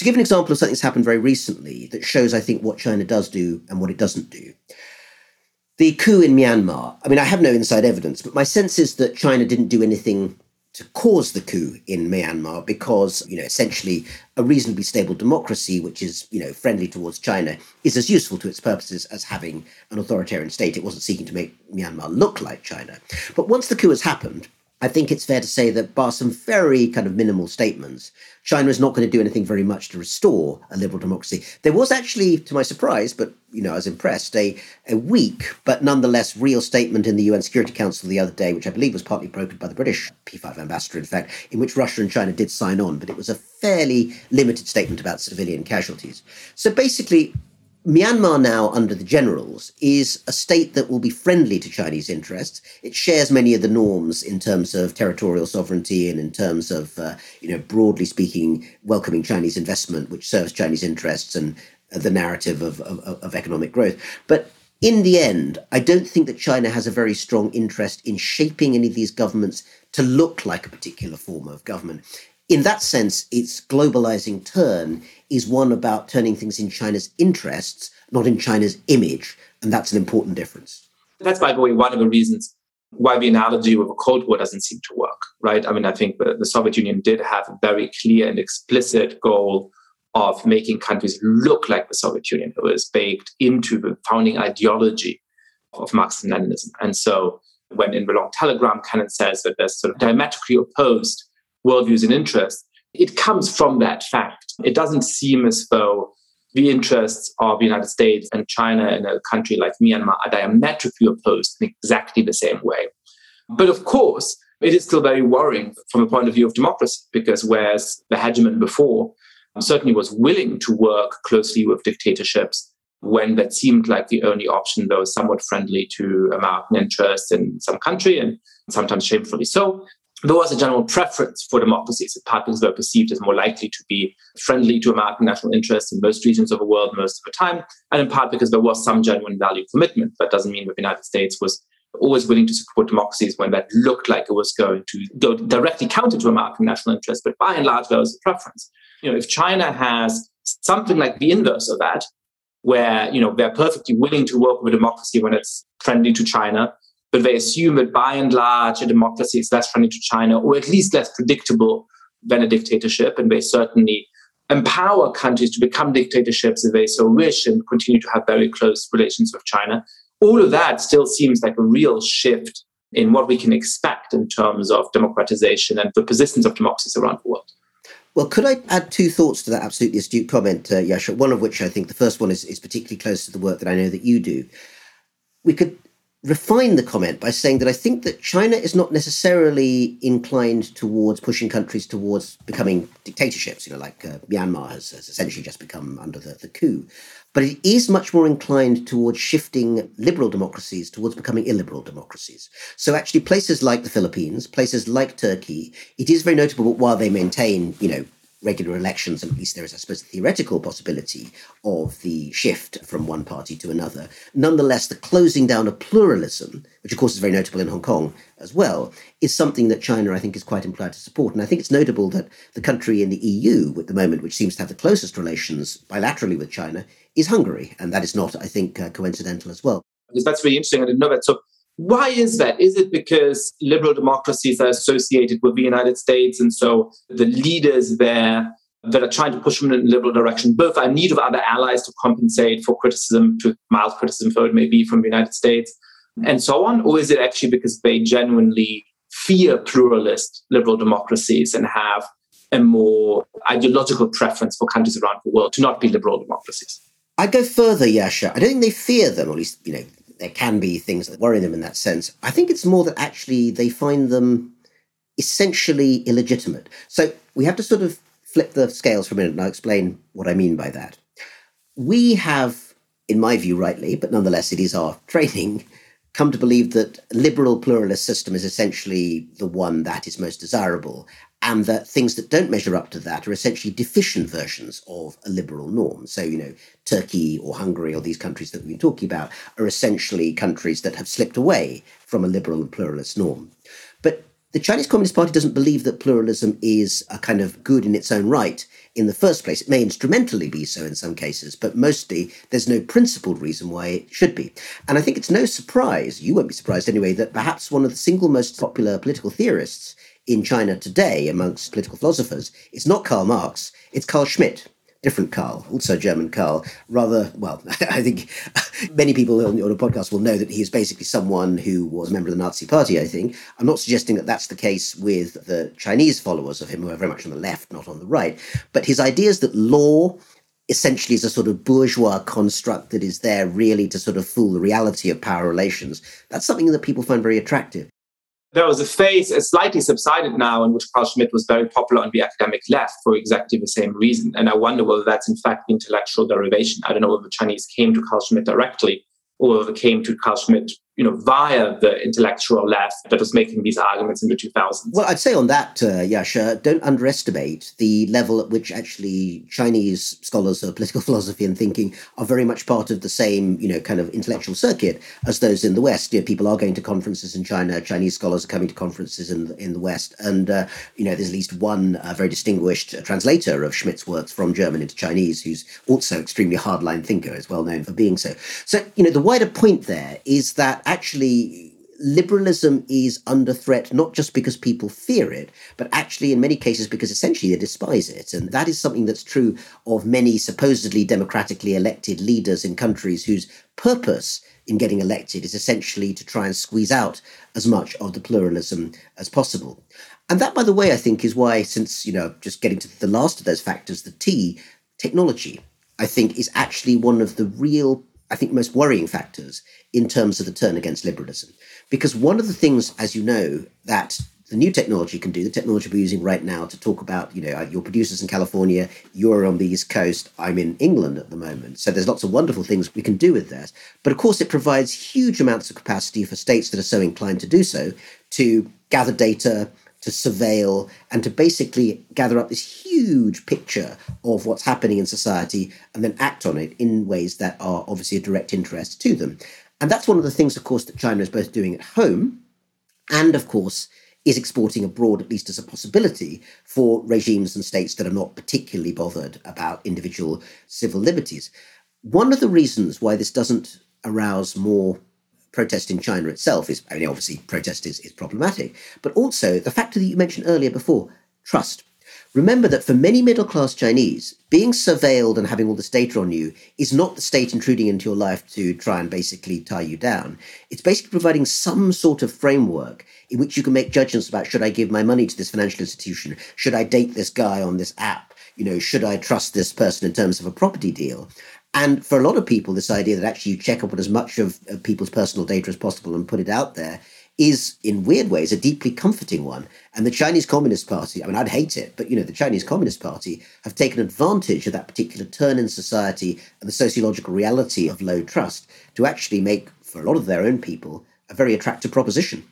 to give an example of something that's happened very recently that shows, I think, what China does do and what it doesn't do. The coup in Myanmar. I mean, I have no inside evidence, but my sense is that China didn't do anything to cause the coup in Myanmar because, you know, essentially a reasonably stable democracy, which is, you know, friendly towards China, is as useful to its purposes as having an authoritarian state. It wasn't seeking to make Myanmar look like China. But once the coup has happened, I think it's fair to say that, bar some very kind of minimal statements, China is not going to do anything very much to restore a liberal democracy. There was actually, to my surprise, but you know, I was impressed, a, a weak but nonetheless real statement in the UN Security Council the other day, which I believe was partly brokered by the British P5 ambassador, in fact, in which Russia and China did sign on, but it was a fairly limited statement about civilian casualties. So basically, Myanmar now, under the generals, is a state that will be friendly to Chinese interests. It shares many of the norms in terms of territorial sovereignty and in terms of, uh, you know, broadly speaking, welcoming Chinese investment, which serves Chinese interests and uh, the narrative of, of, of economic growth. But in the end, I don't think that China has a very strong interest in shaping any of these governments to look like a particular form of government in that sense, its globalizing turn is one about turning things in China's interests, not in China's image. And that's an important difference. That's, by the way, one of the reasons why the analogy with a Cold War doesn't seem to work, right? I mean, I think the, Soviet Union did have a very clear and explicit goal of making countries look like the Soviet Union. It was baked into the founding ideology of Marxism Leninism. And so when in the long telegram Kennan says that there's sort of diametrically opposed worldviews and interests, it comes from that fact. It doesn't seem as though the interests of the United States and China in a country like Myanmar are diametrically opposed in exactly the same way. But of course, it is still very worrying from the point of view of democracy, because whereas the hegemon before certainly was willing to work closely with dictatorships when that seemed like the only option was somewhat friendly to American interests in some country and sometimes shamefully so, there was a general preference for democracies, in part were perceived as more likely to be friendly to American national interests in most regions of the world most of the time, and in part because there was some genuine value commitment. That doesn't mean that the United States was always willing to support democracies when that looked like it was going to go directly counter to American national interests. But by and large, there was a preference. You know, if China has something like the inverse of that, where you know they're perfectly willing to work with a democracy when it's friendly to China, but they assume that by and large a democracy is less friendly to China or at least less predictable than a dictatorship. And they certainly empower countries to become dictatorships if they so wish and continue to have very close relations with China. All of that still seems like a real shift in what we can expect in terms of democratization and the persistence of democracies around the world. Well, could I add two thoughts to that absolutely astute comment, uh, Yascha? One of which I think the first one is, is particularly close to the work that I know that you do. We could refine the comment by saying that I think that China is not necessarily inclined towards pushing countries towards becoming dictatorships, you know, like uh, Myanmar has, has, essentially just become under the, the coup. But it is much more inclined towards shifting liberal democracies towards becoming illiberal democracies. So actually places like the Philippines, places like Turkey, it is very notable while they maintain, you know, regular elections, and at least there is, I suppose, a theoretical possibility of the shift from one party to another. Nonetheless, the closing down of pluralism, which of course is very notable in Hong Kong as well, is something that China, I think, is quite inclined to support. And I think it's notable that the country in the EU at the moment, which seems to have the closest relations bilaterally with China, is Hungary. And that is not, I think, uh, coincidental as well. That's very interesting. I didn't know that. So why is that? Is it because liberal democracies are associated with the United States, and so the leaders there that are trying to push them in a liberal direction both are in need of other allies to compensate for criticism, to mild criticism, though it may be from the United States, and so on? Or is it actually because they genuinely fear pluralist liberal democracies and have a more ideological preference for countries around the world to not be liberal democracies? I go further, Yascha. I don't think they fear them, or at least, you know, there can be things that worry them in that sense. I think it's more that actually they find them essentially illegitimate. So we have to sort of flip the scales for a minute and I'll explain what I mean by that. We have, in my view, rightly, but nonetheless it is our training, come to believe that liberal pluralist system is essentially the one that is most desirable and that things that don't measure up to that are essentially deficient versions of a liberal norm. So, you know, Turkey or Hungary or these countries that we've been talking about are essentially countries that have slipped away from a liberal and pluralist norm. But the Chinese Communist Party doesn't believe that pluralism is a kind of good in its own right in the first place. It may instrumentally be so in some cases, but mostly there's no principled reason why it should be. And I think it's no surprise, you won't be surprised anyway, that perhaps one of the single most popular political theorists in China today amongst political philosophers is not Karl Marx, it's Carl Schmitt. Different Karl, also German Karl. Rather, well, I think many people on, on the podcast will know that he is basically someone who was a member of the Nazi Party, I think. I'm not suggesting that that's the case with the Chinese followers of him, who are very much on the left, not on the right. But his ideas that law essentially is a sort of bourgeois construct that is there really to sort of fool the reality of power relations, that's something that people find very attractive there was a phase, it's slightly subsided now, in which Carl Schmitt was very popular on the academic left for exactly the same reason. And I wonder whether that's in fact intellectual derivation. I don't know whether the Chinese came to Carl Schmitt directly or they came to Carl Schmitt you know, via the intellectual left that was making these arguments in the 2000s. Well, I'd say on that, uh, Yascha, don't underestimate the level at which actually Chinese scholars of political philosophy and thinking are very much part of the same, you know, kind of intellectual circuit as those in the West. You know, people are going to conferences in China. Chinese scholars are coming to conferences in in the West, and uh, you know, there's at least one uh, very distinguished translator of Schmitt's works from German into Chinese, who's also extremely hardline thinker, is well known for being so. So, you know, the wider point there is that actually liberalism is under threat not just because people fear it, but actually in many cases because essentially they despise it. And that is something that's true of many supposedly democratically elected leaders in countries whose purpose in getting elected is essentially to try and squeeze out as much of the pluralism as possible. And that, by the way, I think is why, since, you know, just getting to the last of those factors, the T, technology, I think is actually one of the real I think, most worrying factors in terms of the turn against liberalism. Because one of the things, as you know, that the new technology can do, the technology we're using right now to talk about, you know, uh, your producers in California, you're on the East Coast, I'm in England at the moment. So there's lots of wonderful things we can do with that. But of course, it provides huge amounts of capacity for states that are so inclined to do so to gather data, to surveil and to basically gather up this huge picture of what's happening in society and then act on it in ways that are obviously a direct interest to them. And that's one of the things, of course, that China is both doing at home and, of course, is exporting abroad, at least as a possibility, for regimes and states that are not particularly bothered about individual civil liberties. One of the reasons why this doesn't arouse more protest in China itself is, I mean, obviously, protest is, is problematic, but also the factor that you mentioned earlier before trust. Remember that for many middle class Chinese, being surveilled and having all this data on you is not the state intruding into your life to try and basically tie you down. It's basically providing some sort of framework in which you can make judgments about should I give my money to this financial institution? Should I date this guy on this app? You know, should I trust this person in terms of a property deal? And for a lot of people, this idea that actually you check up on as much of, of people's personal data as possible and put it out there is, in weird ways, a deeply comforting one. And the Chinese Communist Party, I mean, I'd hate it, but, you know, the Chinese Communist Party have taken advantage of that particular turn in society and the sociological reality of low trust to actually make, for a lot of their own people, a very attractive proposition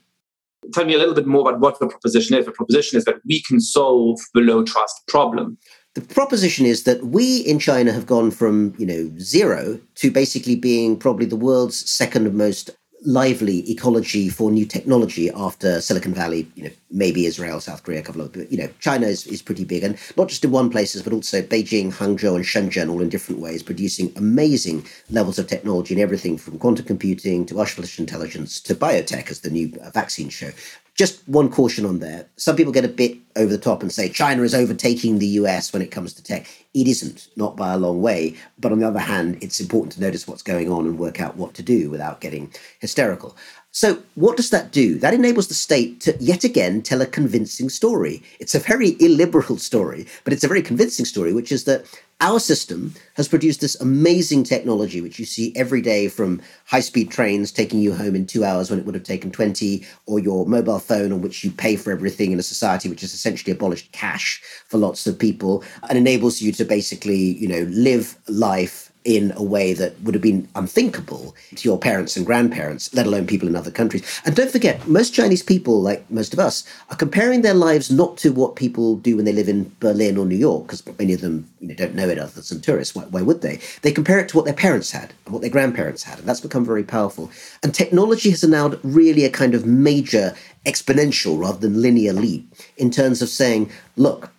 tell me a little bit more about what the proposition is. The proposition is that we can solve the low trust problem. The proposition is that we in China have gone from, you know, zero to basically being probably the world's second most lively ecology for new technology after Silicon Valley, you know, maybe Israel, South Korea, a couple of, you know, China is, is pretty big and not just in one places, but also Beijing, Hangzhou and Shenzhen all in different ways, producing amazing levels of technology in everything from quantum computing to artificial intelligence to biotech as the new vaccine show. Just one caution on there. Some people get a bit over the top and say China is overtaking the US when it comes to tech. It isn't, not by a long way. But on the other hand, it's important to notice what's going on and work out what to do without getting hysterical. So, what does that do? That enables the state to yet again tell a convincing story. It's a very illiberal story, but it's a very convincing story, which is that our system has produced this amazing technology, which you see every day from high speed trains taking you home in two hours when it would have taken 20, or your mobile phone on which you pay for everything in a society which has essentially abolished cash for lots of people and enables you to basically, you know, live life in a way that would have been unthinkable to your parents and grandparents, let alone people in other countries. And don't forget, most Chinese people, like most of us, are comparing their lives not to what people do when they live in Berlin or New York, because many of them you know, don't know it other than some tourists. Why, why would they? They compare it to what their parents had and what their grandparents had, and that's become very powerful. And technology has allowed really a kind of major exponential rather than linear leap in terms of saying, look,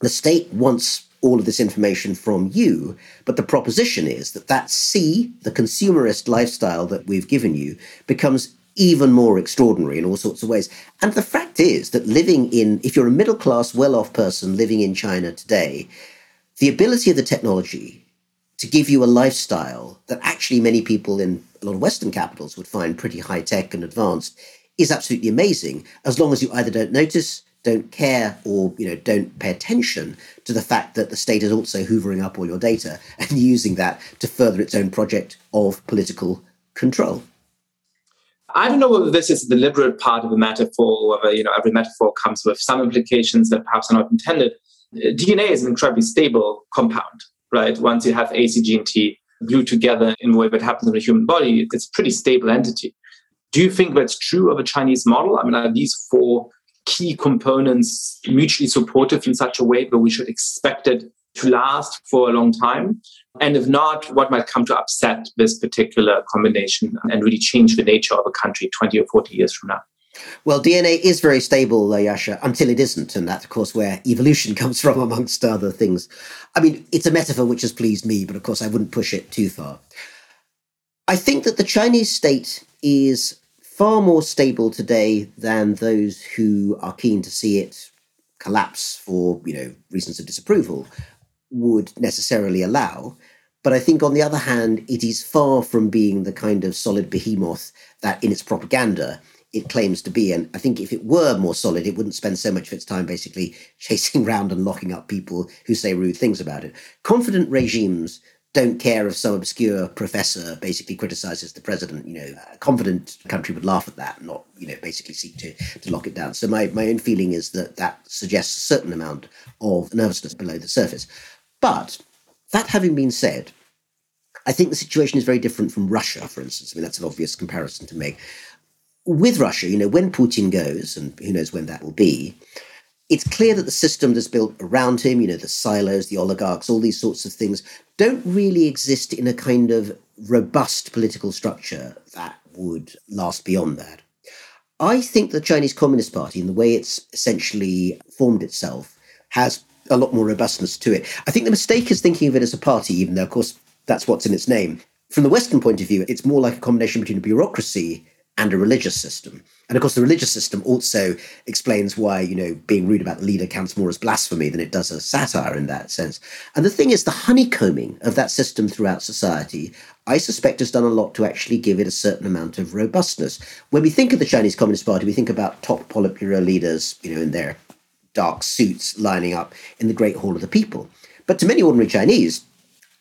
the state wants all of this information from you. But the proposition is that that C, the consumerist lifestyle that we've given you, becomes even more extraordinary in all sorts of ways. And the fact is that living in, if you're a middle class, well off person living in China today, the ability of the technology to give you a lifestyle that actually many people in a lot of Western capitals would find pretty high tech and advanced is absolutely amazing, as long as you either don't notice don't care or you know don't pay attention to the fact that the state is also hoovering up all your data and using that to further its own project of political control. I don't know whether this is the deliberate part of the metaphor, whether you know every metaphor comes with some implications that perhaps are not intended. DNA is an incredibly stable compound, right? Once you have A, C, G, and T glued together in the way that happens in the human body, it's a pretty stable entity. Do you think that's true of a Chinese model? I mean, are these four key components mutually supportive in such a way that we should expect it to last for a long time? And if not, what might come to upset this particular combination and really change the nature of a country 20 or 40 years from now? Well, DNA is very stable, Yascha, until it isn't. And that's, of course, where evolution comes from, amongst other things. I mean, it's a metaphor which has pleased me, but of course, I wouldn't push it too far. I think that the Chinese state is far more stable today than those who are keen to see it collapse for you know reasons of disapproval would necessarily allow. But I think, on the other hand, it is far from being the kind of solid behemoth that, in its propaganda, it claims to be. And I think if it were more solid, it wouldn't spend so much of its time basically chasing around and locking up people who say rude things about it. Confident regimes don't care if some obscure professor basically criticizes the president. You know, a confident country would laugh at that, not you know basically seek to to lock it down. So my my own feeling is that that suggests a certain amount of nervousness below the surface. But that having been said, I think the situation is very different from Russia, for instance. I mean, that's an obvious comparison to make. With Russia, you know, when Putin goes, and who knows when that will be, it's clear that the system that's built around him, you know, the silos, the oligarchs, all these sorts of things, don't really exist in a kind of robust political structure that would last beyond that. I think the Chinese Communist Party, in the way it's essentially formed itself, has a lot more robustness to it. I think the mistake is thinking of it as a party, even though, of course, that's what's in its name. From the Western point of view, it's more like a combination between a bureaucracy and a religious system. And of course, the religious system also explains why, you know, being rude about the leader counts more as blasphemy than it does as satire in that sense. And the thing is, the honeycombing of that system throughout society, I suspect, has done a lot to actually give it a certain amount of robustness. When we think of the Chinese Communist Party, we think about top Politburo leaders, you know, in their dark suits lining up in the Great Hall of the People. But to many ordinary Chinese,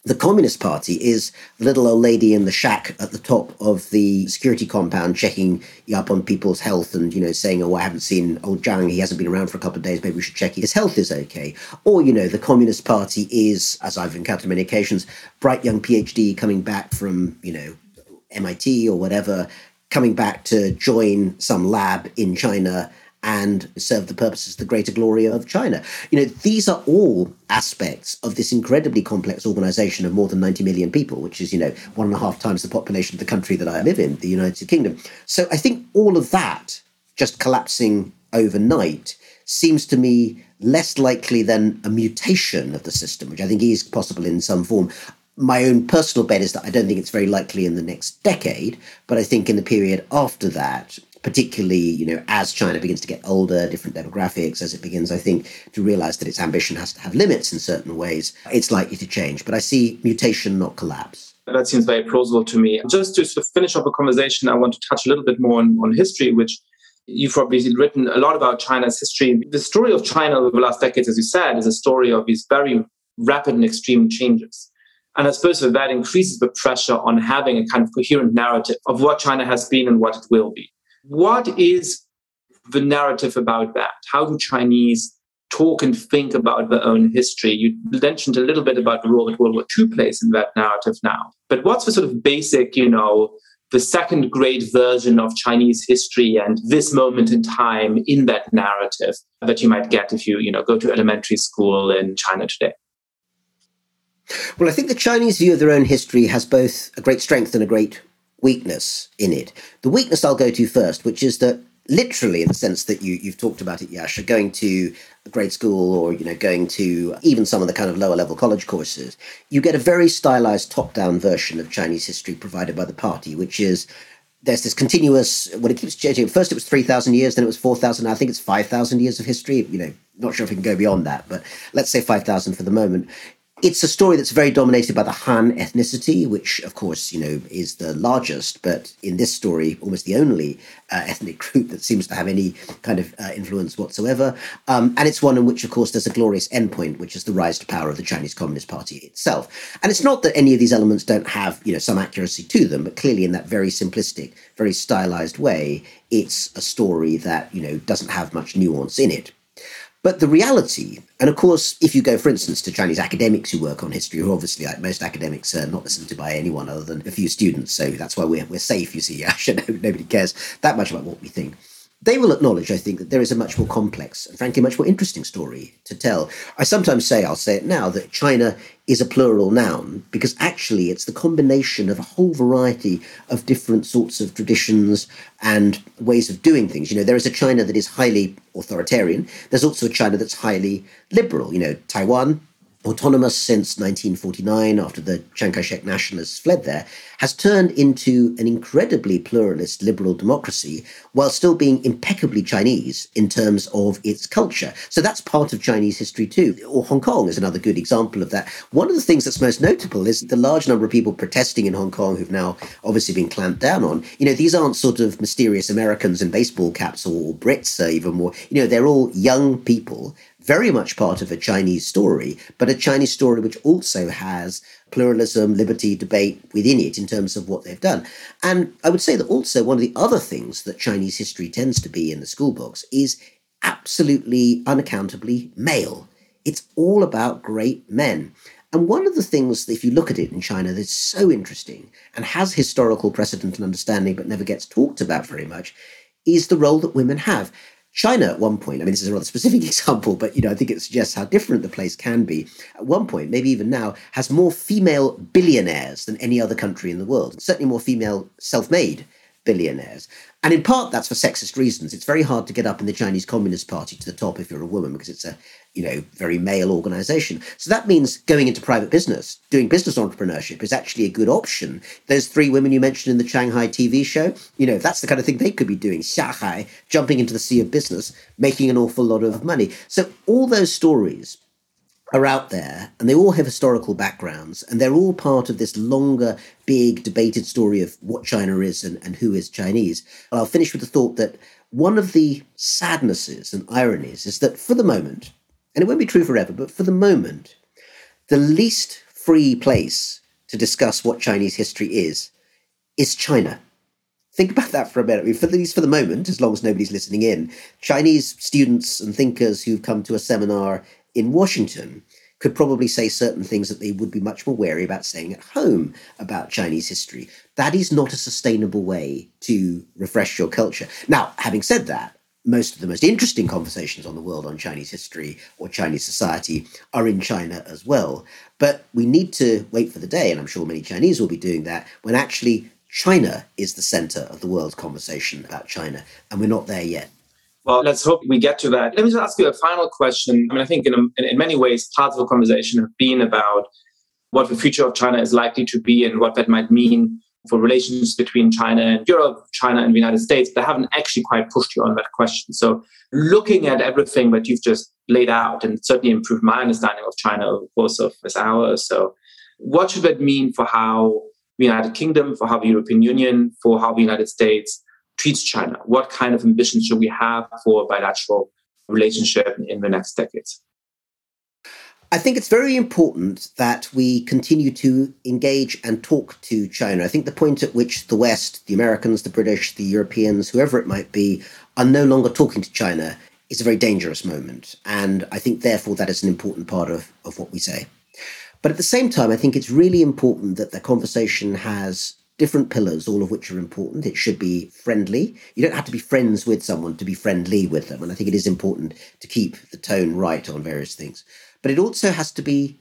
the Communist Party is the little old lady in the shack at the top of the security compound checking up on people's health and, you know, saying, oh, I haven't seen old Zhang, he hasn't been around for a couple of days, maybe we should check his health is okay. Or, you know, the Communist Party is, as I've encountered many occasions, bright young PhD coming back from, you know, MIT or whatever, coming back to join some lab in China and serve the purposes of the greater glory of China. You know, these are all aspects of this incredibly complex organization of more than 90 million people, which is, you know, one and a half times the population of the country that I live in, the United Kingdom. So I think all of that just collapsing overnight seems to me less likely than a mutation of the system, which I think is possible in some form. My own personal bet is that I don't think it's very likely in the next decade, but I think in the period after that, particularly you know as China begins to get older, different demographics, as it begins, I think, to realize that its ambition has to have limits in certain ways, it's likely to change. But I see mutation, not collapse. That seems very plausible to me. Just to sort of finish up a conversation, I want to touch a little bit more on, on history, which you've probably written a lot about China's history. The story of China over the last decades, as you said, is a story of these very rapid and extreme changes. And I suppose that, that increases the pressure on having a kind of coherent narrative of what China has been and what it will be. What is the narrative about that? How do Chinese talk and think about their own history? You mentioned a little bit about the role that World War II plays in that narrative now. But what's the sort of basic, you know, the second grade version of Chinese history and this moment in time in that narrative that you might get if you, you know, go to elementary school in China today? Well, I think the Chinese view of their own history has both a great strength and a great weakness in it. The weakness I'll go to first, which is that literally in the sense that you, you've talked about it, Yascha, going to grade school or, you know, going to even some of the kind of lower level college courses, you get a very stylized top-down version of Chinese history provided by the party, which is there's this continuous when it keeps changing. First it was three thousand years, then it was four thousand. I think it's five thousand years of history. You know, not sure if we can go beyond that, but let's say five thousand for the moment. It's a story that's very dominated by the Han ethnicity, which, of course, you know, is the largest, but in this story, almost the only uh, ethnic group that seems to have any kind of uh, influence whatsoever. Um, and it's one in which, of course, there's a glorious endpoint, which is the rise to power of the Chinese Communist Party itself. And it's not that any of these elements don't have, you know, some accuracy to them, but clearly in that very simplistic, very stylized way, it's a story that, you know, doesn't have much nuance in it. But the reality, and of course, if you go, for instance, to Chinese academics who work on history, who obviously, like most academics, are not listened to by anyone other than a few students, so that's why we're, we're safe, you see. Nobody cares that much about what we think they will acknowledge, I think, that there is a much more complex and frankly much more interesting story to tell. I sometimes say, I'll say it now, that China is a plural noun because actually it's the combination of a whole variety of different sorts of traditions and ways of doing things. You know, there is a China that is highly authoritarian. There's also a China that's highly liberal. You know, Taiwan, autonomous since 1949 after the Chiang Kai shek nationalists fled there, has turned into an incredibly pluralist liberal democracy while still being impeccably Chinese in terms of its culture. So that's part of Chinese history too. Or Hong Kong is another good example of that. One of the things that's most notable is the large number of people protesting in Hong Kong who've now obviously been clamped down on. You know, these aren't sort of mysterious Americans in baseball caps or Brits, uh, even more. You know, they're all young people very much part of a Chinese story, but a Chinese story which also has pluralism, liberty, debate within it in terms of what they've done. And I would say that also one of the other things that Chinese history tends to be in the school books is absolutely unaccountably male. It's all about great men. And one of the things, that if you look at it in China, that's so interesting and has historical precedent and understanding but never gets talked about very much, is the role that women have. China at one point, I mean, this is a rather specific example, but you know, I think it suggests how different the place can be. At one point, maybe even now, has more female billionaires than any other country in the world. Certainly more female self-made billionaires. And in part, that's for sexist reasons. It's very hard to get up in the Chinese Communist Party to the top if you're a woman because it's a, you know, very male organization. So that means going into private business, doing business entrepreneurship is actually a good option. Those three women you mentioned in the Shanghai TV show, you know, that's the kind of thing they could be doing. xiahai, jumping into the sea of business, making an awful lot of money. So all those stories are out there and they all have historical backgrounds and they're all part of this longer, big debated story of what China is and, and who is Chinese. And I'll finish with the thought that one of the sadnesses and ironies is that for the moment, and it won't be true forever, but for the moment, the least free place to discuss what Chinese history is is China. Think about that for a minute. I mean, for at least for the moment, as long as nobody's listening in, Chinese students and thinkers who've come to a seminar in Washington could probably say certain things that they would be much more wary about saying at home about Chinese history. That is not a sustainable way to refresh your culture. Now, having said that, most of the most interesting conversations on the world on Chinese history or Chinese society are in China as well. But we need to wait for the day, and I'm sure many Chinese will be doing that, when actually China is the center of the world's conversation about China. And we're not there yet. Well, let's hope we get to that. Let me just ask you a final question. I mean, I think in, in, in many ways, parts of the conversation have been about what the future of China is likely to be and what that might mean for relations between China and Europe, China and the United States, but I haven't actually quite pushed you on that question. So, looking at everything that you've just laid out and certainly improved my understanding of China over the course of this hour or so, what should that mean for how the United Kingdom, for how the European Union, for how the United States treats China? What kind of ambitions should we have for bilateral relationship in the next decades? I think it's very important that we continue to engage and talk to China. I think the point at which the West, the Americans, the British, the Europeans, whoever it might be, are no longer talking to China is a very dangerous moment. And I think, therefore, that is an important part of, of what we say. But at the same time, I think it's really important that the conversation has different pillars, all of which are important. It should be friendly. You don't have to be friends with someone to be friendly with them. And I think it is important to keep the tone right on various things. But it also has to be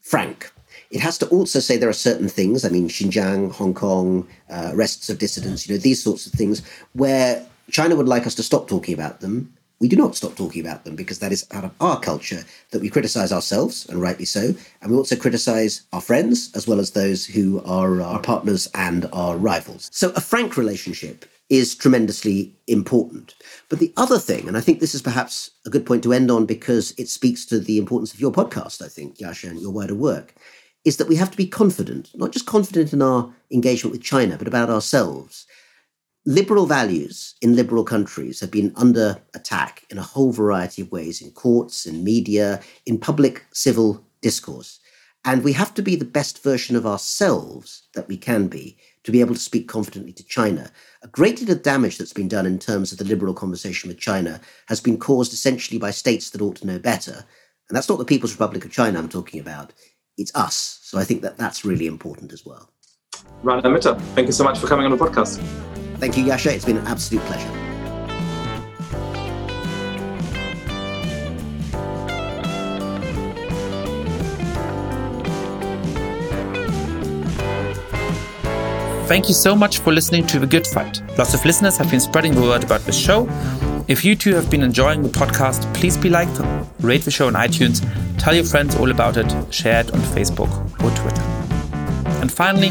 frank. It has to also say there are certain things, I mean, Xinjiang, Hong Kong, uh, arrests of dissidents, you know, these sorts of things, where China would like us to stop talking about them we do not stop talking about them because that is part of our culture that we criticize ourselves, and rightly so. And we also criticize our friends as well as those who are our partners and our rivals. So a frank relationship is tremendously important. But the other thing, and I think this is perhaps a good point to end on because it speaks to the importance of your podcast, I think, Yascha, and your wider work, is that we have to be confident, not just confident in our engagement with China, but about ourselves liberal values in liberal countries have been under attack in a whole variety of ways in courts, in media, in public civil discourse. And we have to be the best version of ourselves that we can be to be able to speak confidently to China. A great deal of damage that's been done in terms of the liberal conversation with China has been caused essentially by states that ought to know better. And that's not the People's Republic of China I'm talking about, it's us. So I think that that's really important as well. Rana Mitter, thank you so much for coming on the podcast. Thank you, Yascha. It's been an absolute pleasure. Thank you so much for listening to The Good Fight. Lots of listeners have been spreading the word about the show. If you too have been enjoying the podcast, please be like, rate the show on iTunes, tell your friends all about it, share it on Facebook or Twitter. And finally,